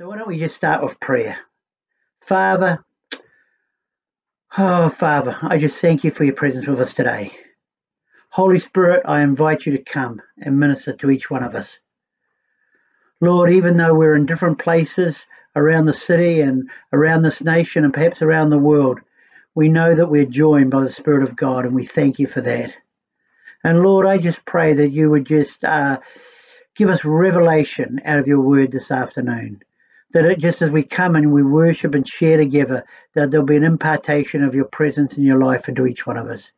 So why don't we just start with prayer? Father, oh Father, I just thank you for your presence with us today. Holy Spirit, I invite you to come and minister to each one of us. Lord, even though we're in different places around the city and around this nation and perhaps around the world, we know that we're joined by the Spirit of God and we thank you for that. And Lord, I just pray that you would just uh, give us revelation out of your word this afternoon that it, just as we come and we worship and share together, that there'll be an impartation of your presence in your life into each one of us.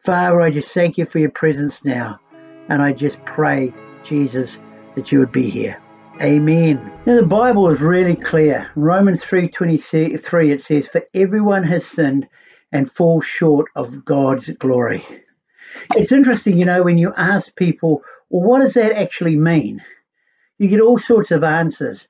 Father, I just thank you for your presence now, and I just pray, Jesus, that you would be here. Amen. Now the Bible is really clear. Romans 3:23 it says, "For everyone has sinned and falls short of God's glory." It's interesting, you know, when you ask people, well, what does that actually mean? You get all sorts of answers.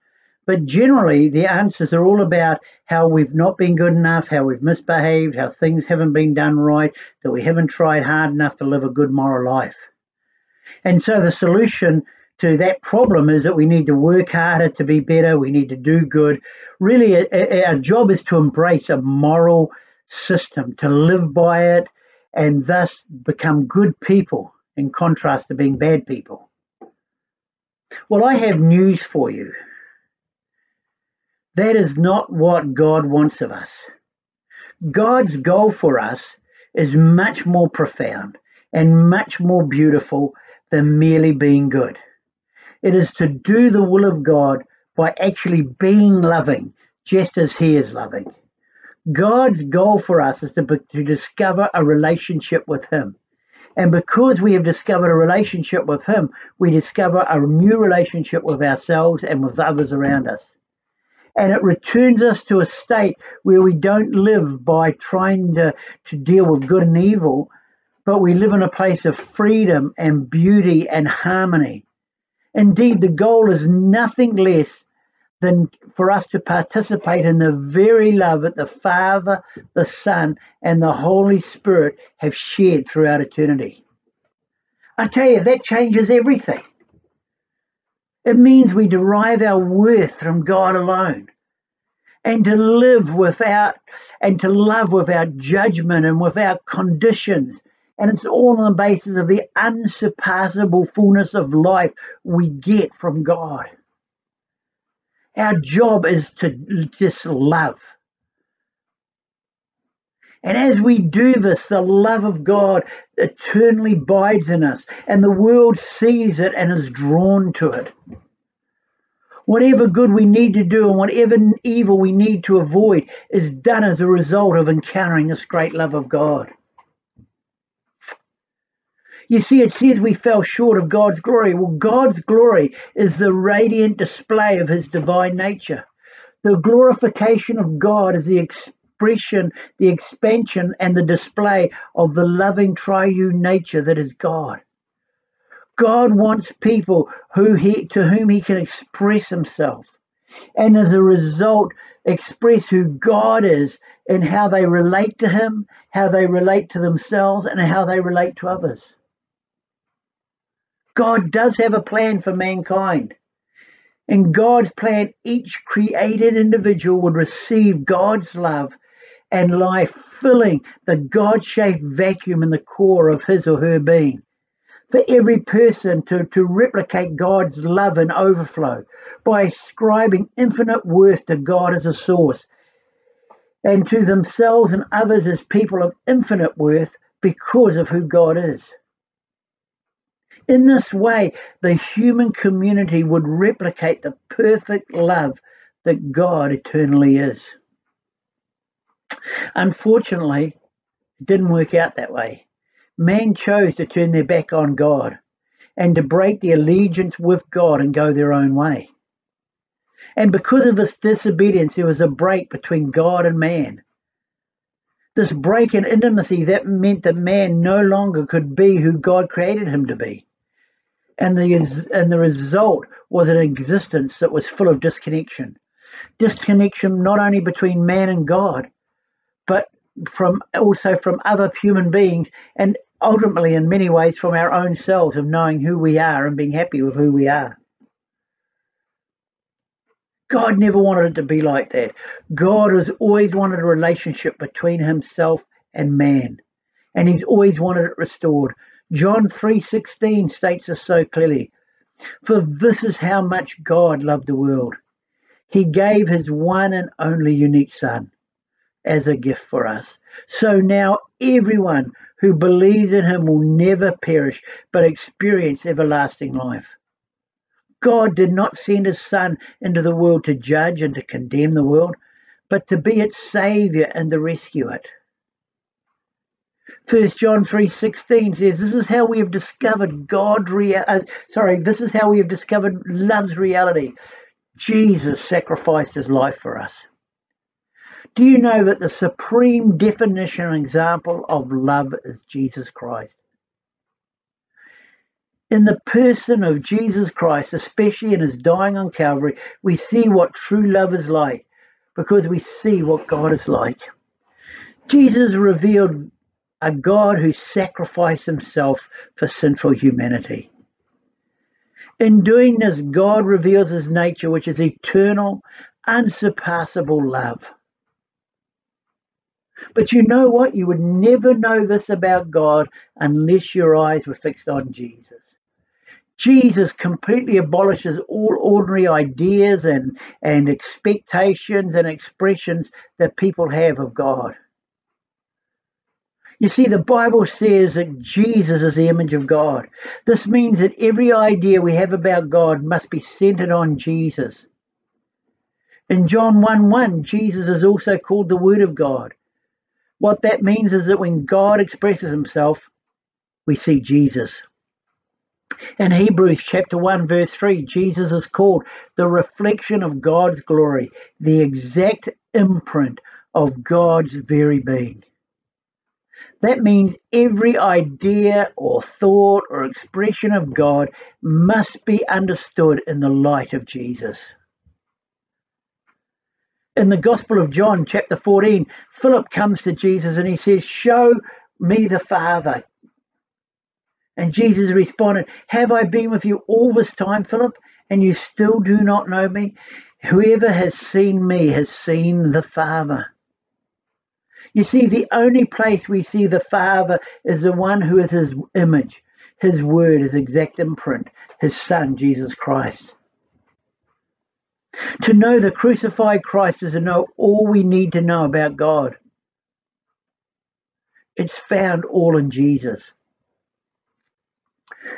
But generally, the answers are all about how we've not been good enough, how we've misbehaved, how things haven't been done right, that we haven't tried hard enough to live a good moral life. And so the solution to that problem is that we need to work harder to be better, we need to do good. Really, our job is to embrace a moral system, to live by it, and thus become good people in contrast to being bad people. Well, I have news for you. That is not what God wants of us. God's goal for us is much more profound and much more beautiful than merely being good. It is to do the will of God by actually being loving, just as He is loving. God's goal for us is to, to discover a relationship with Him. And because we have discovered a relationship with Him, we discover a new relationship with ourselves and with others around us and it returns us to a state where we don't live by trying to, to deal with good and evil, but we live in a place of freedom and beauty and harmony. Indeed, the goal is nothing less than for us to participate in the very love that the Father, the Son, and the Holy Spirit have shared throughout eternity. I tell you, that changes everything. It means we derive our worth from God alone. And to live without, and to love without judgment and without conditions. And it's all on the basis of the unsurpassable fullness of life we get from God. Our job is to just love. And as we do this, the love of God eternally abides in us, and the world sees it and is drawn to it. Whatever good we need to do and whatever evil we need to avoid is done as a result of encountering this great love of God. You see, it says we fell short of God's glory. Well, God's glory is the radiant display of his divine nature. The glorification of God is the expression, the expansion, and the display of the loving triune nature that is God. God wants people who he to whom he can express himself. And as a result, express who God is and how they relate to him, how they relate to themselves, and how they relate to others. God does have a plan for mankind. In God's plan, each created individual would receive God's love and life, filling the God shaped vacuum in the core of his or her being. For every person to, to replicate God's love and overflow by ascribing infinite worth to God as a source and to themselves and others as people of infinite worth because of who God is. In this way, the human community would replicate the perfect love that God eternally is. Unfortunately, it didn't work out that way. Man chose to turn their back on God and to break the allegiance with God and go their own way. And because of this disobedience, there was a break between God and man. This break in intimacy that meant that man no longer could be who God created him to be and the and the result was an existence that was full of disconnection disconnection not only between man and god but from also from other human beings and ultimately in many ways from our own selves of knowing who we are and being happy with who we are God never wanted it to be like that. God has always wanted a relationship between himself and man, and he's always wanted it restored. John 3:16 states this so clearly. For this is how much God loved the world. He gave his one and only unique son as a gift for us. So now everyone who believes in him will never perish but experience everlasting life. God did not send his Son into the world to judge and to condemn the world, but to be its Saviour and to rescue it. First John 3:16 says, "This is how we have discovered God rea- uh, sorry, this is how we have discovered love's reality. Jesus sacrificed his life for us." Do you know that the supreme definition and example of love is Jesus Christ? In the person of Jesus Christ, especially in his dying on Calvary, we see what true love is like because we see what God is like. Jesus revealed a God who sacrificed himself for sinful humanity. In doing this, God reveals his nature, which is eternal, unsurpassable love. But you know what? You would never know this about God unless your eyes were fixed on Jesus. Jesus completely abolishes all ordinary ideas and, and expectations and expressions that people have of God. You see, the Bible says that Jesus is the image of God. This means that every idea we have about God must be centered on Jesus. In John 1 1, Jesus is also called the Word of God. What that means is that when God expresses himself, we see Jesus. In Hebrews chapter 1, verse 3, Jesus is called the reflection of God's glory, the exact imprint of God's very being. That means every idea or thought or expression of God must be understood in the light of Jesus. In the Gospel of John, chapter 14, Philip comes to Jesus and he says, Show me the Father. And Jesus responded, Have I been with you all this time, Philip, and you still do not know me? Whoever has seen me has seen the Father. You see, the only place we see the Father is the one who is his image, his word, his exact imprint, his Son, Jesus Christ. To know the crucified Christ is to know all we need to know about God. It's found all in Jesus.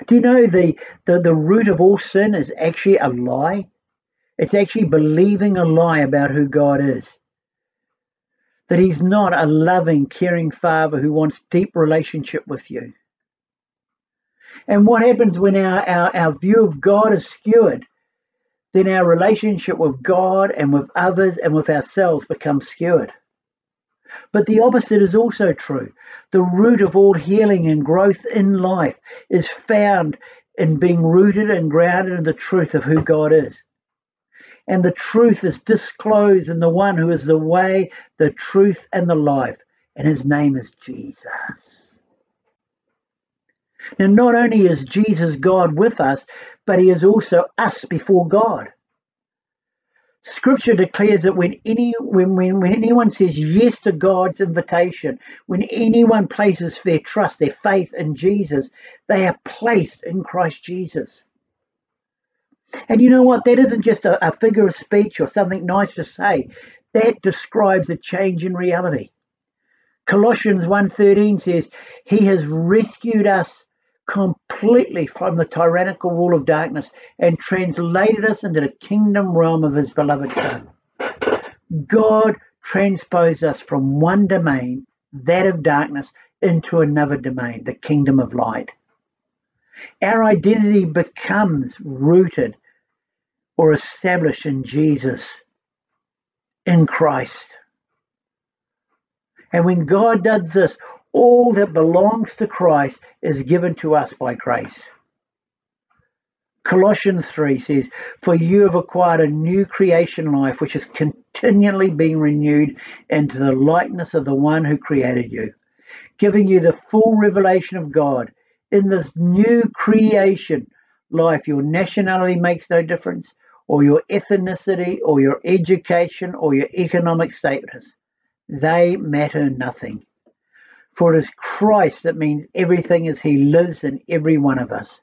Do you know the, the, the root of all sin is actually a lie? It's actually believing a lie about who God is. That He's not a loving, caring Father who wants deep relationship with you. And what happens when our, our, our view of God is skewed? Then our relationship with God and with others and with ourselves becomes skewed. But the opposite is also true. The root of all healing and growth in life is found in being rooted and grounded in the truth of who God is. And the truth is disclosed in the one who is the way, the truth, and the life. And his name is Jesus. Now, not only is Jesus God with us, but he is also us before God. Scripture declares that when any when, when, when anyone says yes to God's invitation, when anyone places their trust, their faith in Jesus, they are placed in Christ Jesus. And you know what? That isn't just a, a figure of speech or something nice to say. That describes a change in reality. Colossians 1.13 says, He has rescued us completely from the tyrannical rule of darkness and translated us into the kingdom realm of his beloved Son. God transposed us from one domain, that of darkness, into another domain, the kingdom of light. Our identity becomes rooted or established in Jesus, in Christ. And when God does this, all that belongs to Christ is given to us by grace. Colossians 3 says, For you have acquired a new creation life which is continually being renewed into the likeness of the one who created you, giving you the full revelation of God. In this new creation life, your nationality makes no difference, or your ethnicity or your education or your economic status. They matter nothing. For it is Christ that means everything as he lives in every one of us.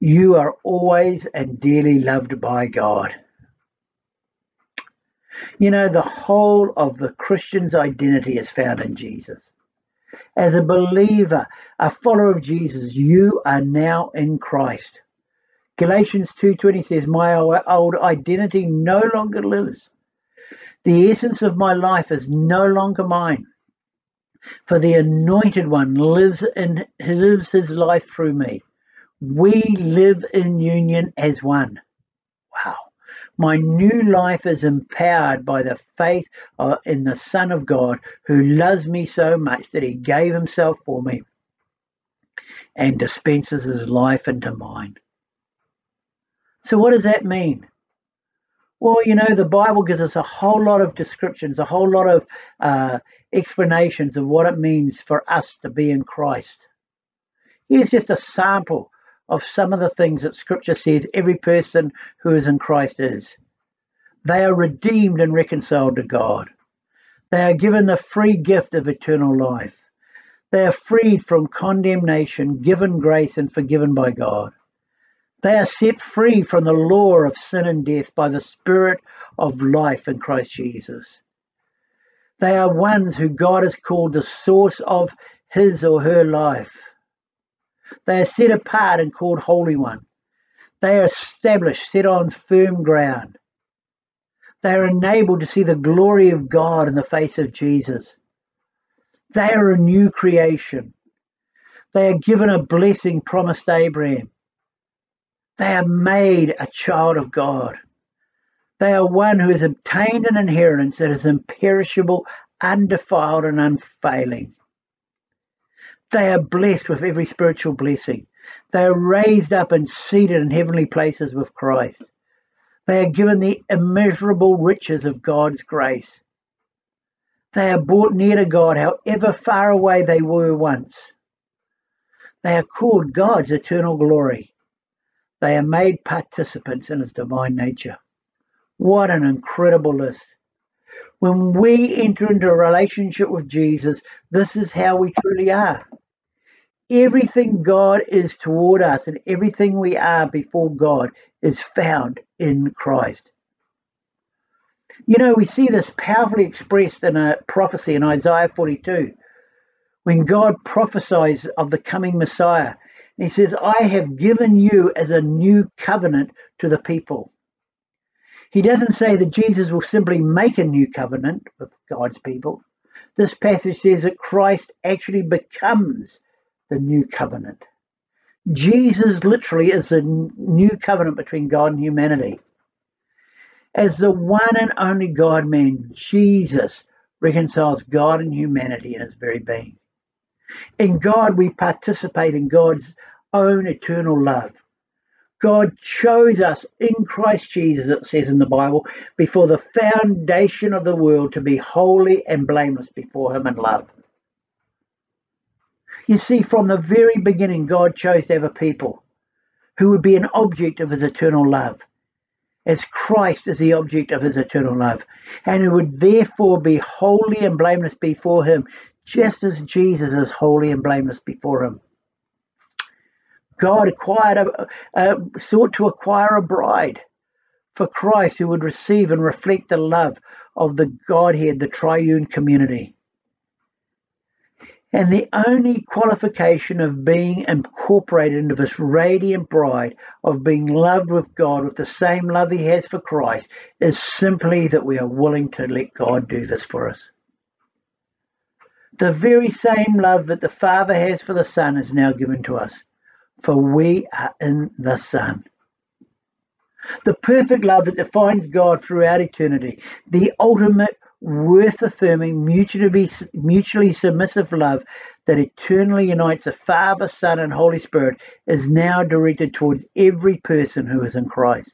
You are always and dearly loved by God. You know, the whole of the Christian's identity is found in Jesus. As a believer, a follower of Jesus, you are now in Christ. Galatians 2:20 says, "My old identity no longer lives. The essence of my life is no longer mine, for the anointed one lives in lives his life through me. We live in union as one." Wow. My new life is empowered by the faith uh, in the Son of God who loves me so much that he gave himself for me and dispenses his life into mine. So, what does that mean? Well, you know, the Bible gives us a whole lot of descriptions, a whole lot of uh, explanations of what it means for us to be in Christ. Here's just a sample of some of the things that Scripture says every person who is in Christ is. They are redeemed and reconciled to God. They are given the free gift of eternal life. They are freed from condemnation, given grace, and forgiven by God. They are set free from the law of sin and death by the Spirit of life in Christ Jesus. They are ones who God has called the source of his or her life. They are set apart and called Holy One. They are established, set on firm ground. They are enabled to see the glory of God in the face of Jesus. They are a new creation. They are given a blessing promised Abraham. They are made a child of God. They are one who has obtained an inheritance that is imperishable, undefiled, and unfailing. They are blessed with every spiritual blessing. They are raised up and seated in heavenly places with Christ. They are given the immeasurable riches of God's grace. They are brought near to God, however far away they were once. They are called God's eternal glory. They are made participants in his divine nature. What an incredible list. When we enter into a relationship with Jesus, this is how we truly are. Everything God is toward us and everything we are before God is found in Christ. You know, we see this powerfully expressed in a prophecy in Isaiah 42 when God prophesies of the coming Messiah. He says, I have given you as a new covenant to the people. He doesn't say that Jesus will simply make a new covenant with God's people. This passage says that Christ actually becomes the new covenant. Jesus literally is the new covenant between God and humanity. As the one and only God man, Jesus reconciles God and humanity in his very being. In God, we participate in God's own eternal love. God chose us in Christ Jesus, it says in the Bible, before the foundation of the world to be holy and blameless before Him in love. You see, from the very beginning, God chose to have a people who would be an object of His eternal love, as Christ is the object of His eternal love, and who would therefore be holy and blameless before Him, just as Jesus is holy and blameless before Him. God acquired a, sought to acquire a bride for Christ who would receive and reflect the love of the Godhead, the triune community. And the only qualification of being incorporated into this radiant bride, of being loved with God with the same love He has for Christ, is simply that we are willing to let God do this for us. The very same love that the Father has for the Son is now given to us for we are in the Son. The perfect love that defines God throughout eternity, the ultimate worth affirming, mutually, mutually submissive love that eternally unites the Father, Son, and Holy Spirit, is now directed towards every person who is in Christ.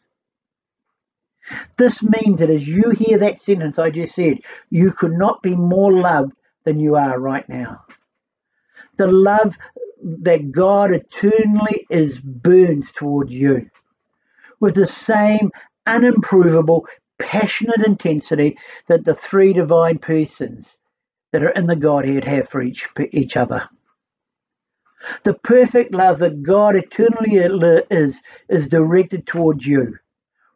This means that as you hear that sentence I just said, you could not be more loved than you are right now. The love that God eternally is burns towards you. with the same unimprovable, passionate intensity that the three divine persons that are in the Godhead have for each, each other. The perfect love that God eternally is, is directed towards you,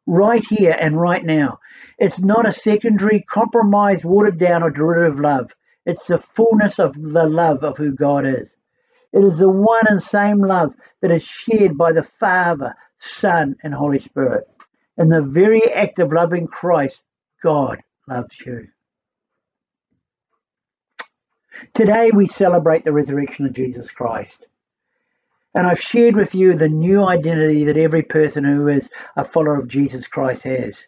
right here and right now. It's not a secondary, compromised, watered down, or derivative love. It's the fullness of the love of who God is. It is the one and same love that is shared by the Father, Son, and Holy Spirit. In the very act of loving Christ, God loves you. Today we celebrate the resurrection of Jesus Christ. And I've shared with you the new identity that every person who is a follower of Jesus Christ has.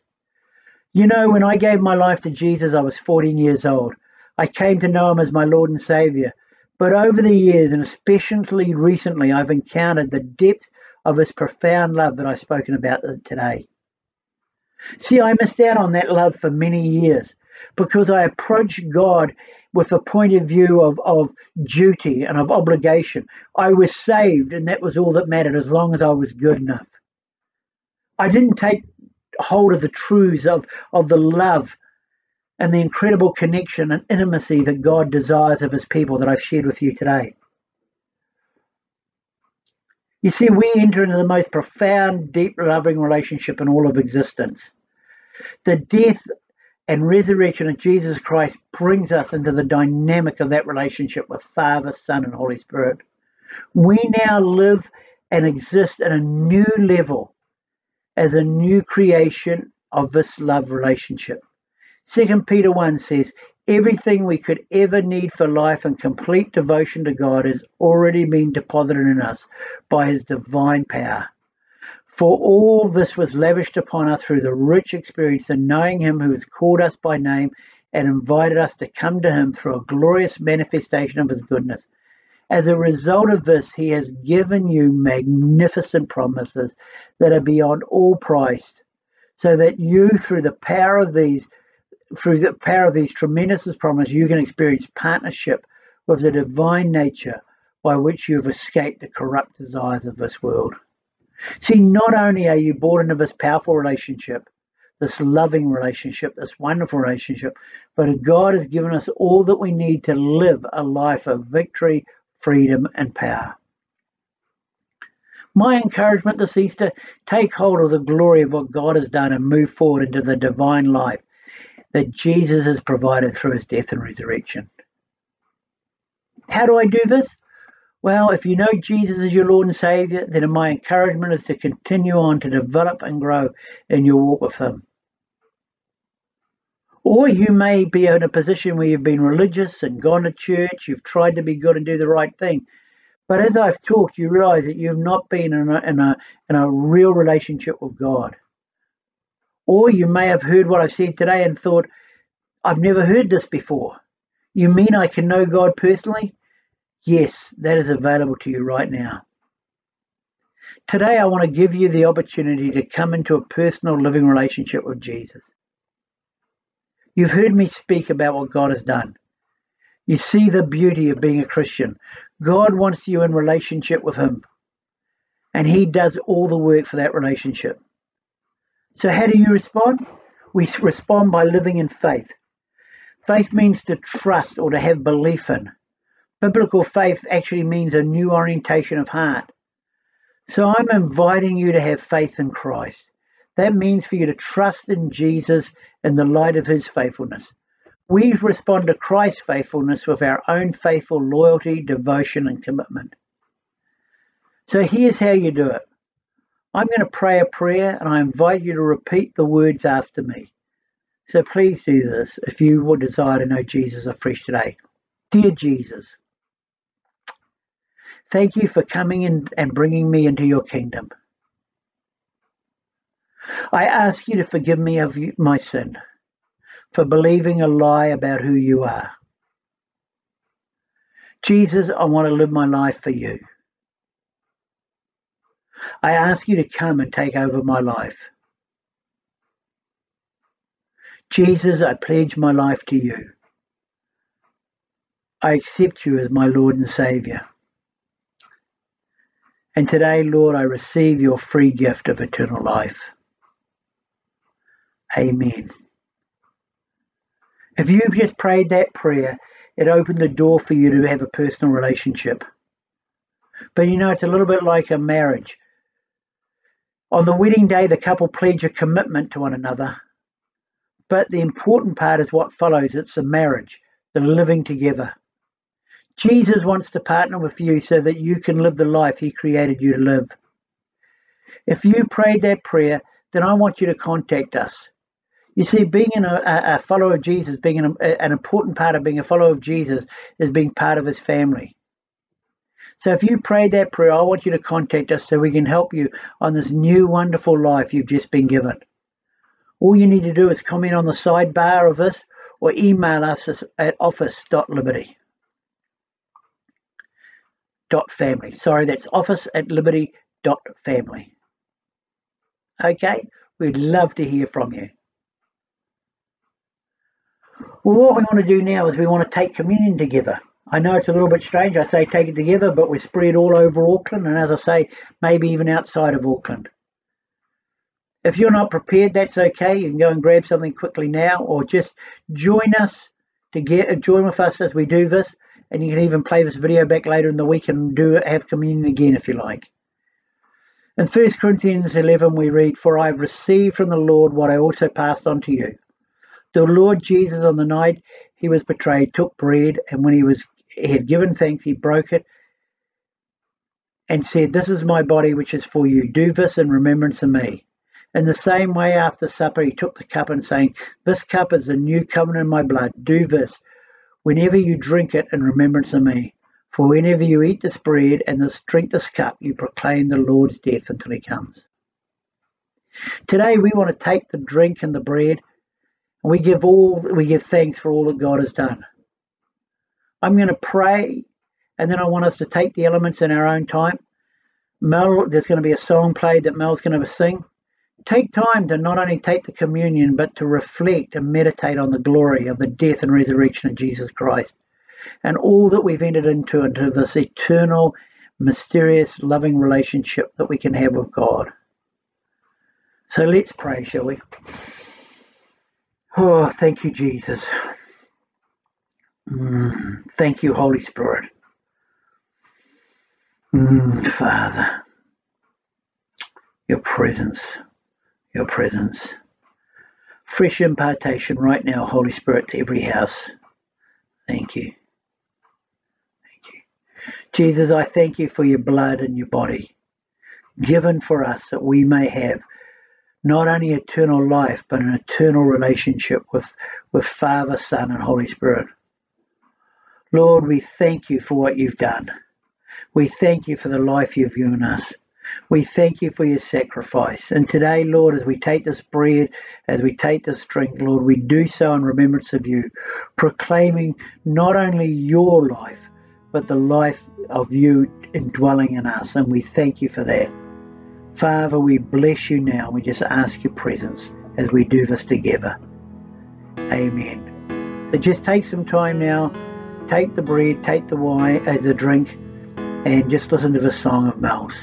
You know, when I gave my life to Jesus, I was 14 years old. I came to know him as my Lord and Savior. But over the years, and especially recently, I've encountered the depth of his profound love that I've spoken about today. See, I missed out on that love for many years because I approached God with a point of view of, of duty and of obligation. I was saved, and that was all that mattered as long as I was good enough. I didn't take hold of the truths of, of the love and the incredible connection and intimacy that God desires of his people that I've shared with you today. You see, we enter into the most profound, deep, loving relationship in all of existence. The death and resurrection of Jesus Christ brings us into the dynamic of that relationship with Father, Son, and Holy Spirit. We now live and exist at a new level as a new creation of this love relationship. Second Peter 1 says, Everything we could ever need for life and complete devotion to God has already been deposited in us by his divine power. For all this was lavished upon us through the rich experience of knowing Him who has called us by name and invited us to come to Him through a glorious manifestation of His goodness. As a result of this, He has given you magnificent promises that are beyond all price, so that you, through the power of these, through the power of these tremendous promises, you can experience partnership with the divine nature by which you have escaped the corrupt desires of this world. See, not only are you born into this powerful relationship, this loving relationship, this wonderful relationship, but God has given us all that we need to live a life of victory, freedom, and power. My encouragement this Easter take hold of the glory of what God has done and move forward into the divine life that Jesus has provided through his death and resurrection. How do I do this? Well, if you know Jesus as your Lord and Savior, then my encouragement is to continue on to develop and grow in your walk with Him. Or you may be in a position where you've been religious and gone to church, you've tried to be good and do the right thing. But as I've talked, you realize that you've not been in a, in a, in a real relationship with God. Or you may have heard what I've said today and thought, I've never heard this before. You mean I can know God personally? Yes, that is available to you right now. Today, I want to give you the opportunity to come into a personal living relationship with Jesus. You've heard me speak about what God has done. You see the beauty of being a Christian. God wants you in relationship with Him, and He does all the work for that relationship. So, how do you respond? We respond by living in faith. Faith means to trust or to have belief in. Biblical faith actually means a new orientation of heart. So I'm inviting you to have faith in Christ. That means for you to trust in Jesus in the light of his faithfulness. We respond to Christ's faithfulness with our own faithful loyalty, devotion, and commitment. So here's how you do it. I'm going to pray a prayer and I invite you to repeat the words after me. So please do this if you would desire to know Jesus afresh today. Dear Jesus, Thank you for coming in and bringing me into your kingdom. I ask you to forgive me of my sin, for believing a lie about who you are. Jesus, I want to live my life for you. I ask you to come and take over my life. Jesus, I pledge my life to you. I accept you as my Lord and Savior. And today, Lord, I receive your free gift of eternal life. Amen. If you've just prayed that prayer, it opened the door for you to have a personal relationship. But you know, it's a little bit like a marriage. On the wedding day, the couple pledge a commitment to one another. But the important part is what follows it's the marriage, the living together. Jesus wants to partner with you so that you can live the life He created you to live. If you prayed that prayer, then I want you to contact us. You see, being a, a follower of Jesus, being an, an important part of being a follower of Jesus, is being part of His family. So if you prayed that prayer, I want you to contact us so we can help you on this new wonderful life you've just been given. All you need to do is comment on the sidebar of this or email us at office.liberty dot family. Sorry, that's office at liberty dot family. Okay, we'd love to hear from you. Well, what we want to do now is we want to take communion together. I know it's a little bit strange. I say take it together, but we're spread all over Auckland, and as I say, maybe even outside of Auckland. If you're not prepared, that's okay. You can go and grab something quickly now, or just join us to get join with us as we do this and you can even play this video back later in the week and do have communion again if you like. In 1 Corinthians 11 we read, For I have received from the Lord what I also passed on to you. The Lord Jesus on the night he was betrayed took bread, and when he was he had given thanks, he broke it and said, This is my body which is for you. Do this in remembrance of me. In the same way, after supper, he took the cup and saying, This cup is the new covenant in my blood. Do this whenever you drink it in remembrance of me. For whenever you eat this bread and this, drink this cup, you proclaim the Lord's death until he comes. Today we want to take the drink and the bread, and we give all we give thanks for all that God has done. I'm going to pray, and then I want us to take the elements in our own time. Mel, there's going to be a song played that Mel's going to sing. Take time to not only take the communion, but to reflect and meditate on the glory of the death and resurrection of Jesus Christ and all that we've entered into, into this eternal, mysterious, loving relationship that we can have with God. So let's pray, shall we? Oh, thank you, Jesus. Mm, thank you, Holy Spirit. Mm, Father, your presence your presence. Fresh impartation right now, Holy Spirit, to every house. Thank you. Thank you. Jesus, I thank you for your blood and your body given for us that we may have not only eternal life, but an eternal relationship with, with Father, Son, and Holy Spirit. Lord, we thank you for what you've done. We thank you for the life you've given us. We thank you for your sacrifice. And today, Lord, as we take this bread, as we take this drink, Lord, we do so in remembrance of you, proclaiming not only your life, but the life of you indwelling in us. And we thank you for that. Father, we bless you now. We just ask your presence as we do this together. Amen. So just take some time now, take the bread, take the wine, uh, the drink, and just listen to the song of Mel's.